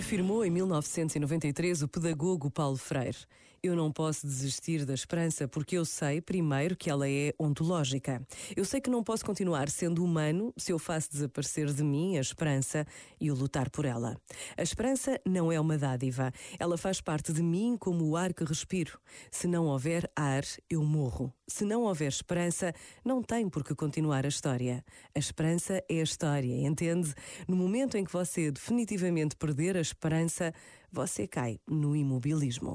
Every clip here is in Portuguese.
Afirmou em 1993 o pedagogo Paulo Freire. Eu não posso desistir da esperança porque eu sei, primeiro, que ela é ontológica. Eu sei que não posso continuar sendo humano se eu faço desaparecer de mim a esperança e o lutar por ela. A esperança não é uma dádiva. Ela faz parte de mim como o ar que respiro. Se não houver ar, eu morro. Se não houver esperança, não tem por que continuar a história. A esperança é a história, entende? No momento em que você definitivamente perder a esperança, você cai no imobilismo.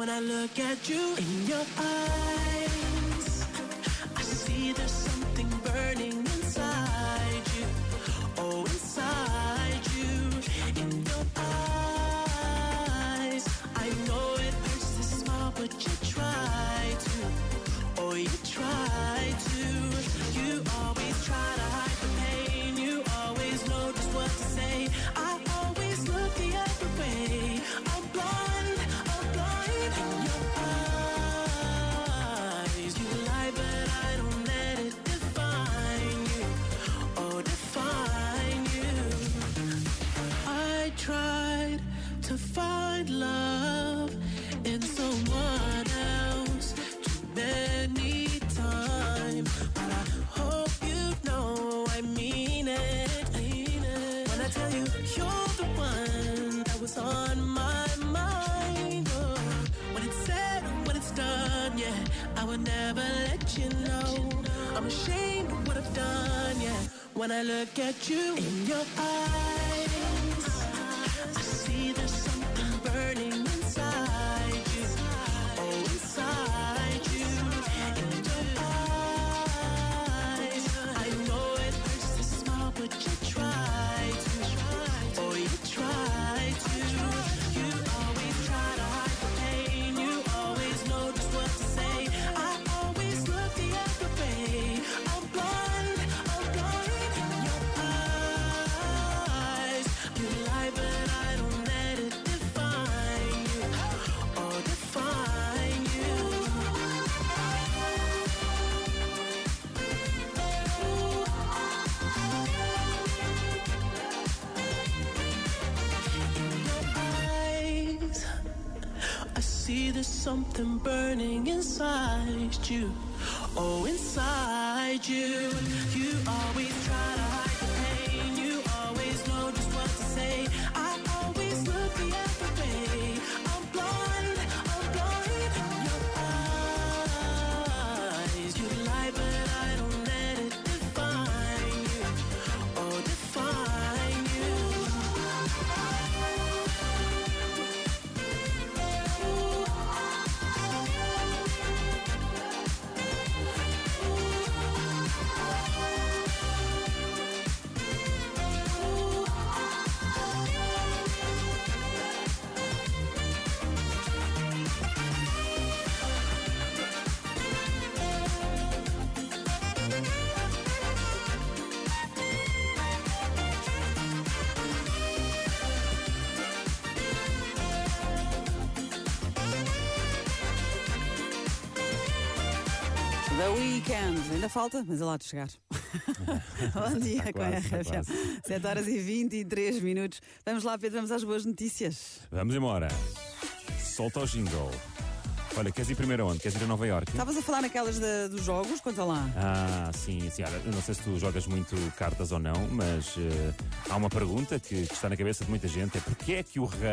When I look at you in your eyes, I see there's something burning to find love in someone else too many times, but I hope you know I mean it. When I tell you you're the one that was on my mind, oh, when it's said when it's done, yeah, I would never let you know. I'm ashamed of what I've done, yeah. When I look at you in your eyes, I see there's something burning inside you. Oh, inside you. You always try to hide the pain. You always know just what to say. I The Weekend. Ainda falta, mas é lá de chegar. Bom dia Está com a quase, está RFM. quase. 7 horas e 23 minutos. Vamos lá, Pedro, vamos às boas notícias. Vamos embora. Solta o jingle. Olha, queres ir primeiro aonde? Queres ir a Nova York? Estavas a falar naquelas da- dos jogos? Conta lá. Ah, sim, sim. Olha, eu não sei se tu jogas muito cartas ou não, mas eh, há uma pergunta que, que está na cabeça de muita gente: é porque é que o rei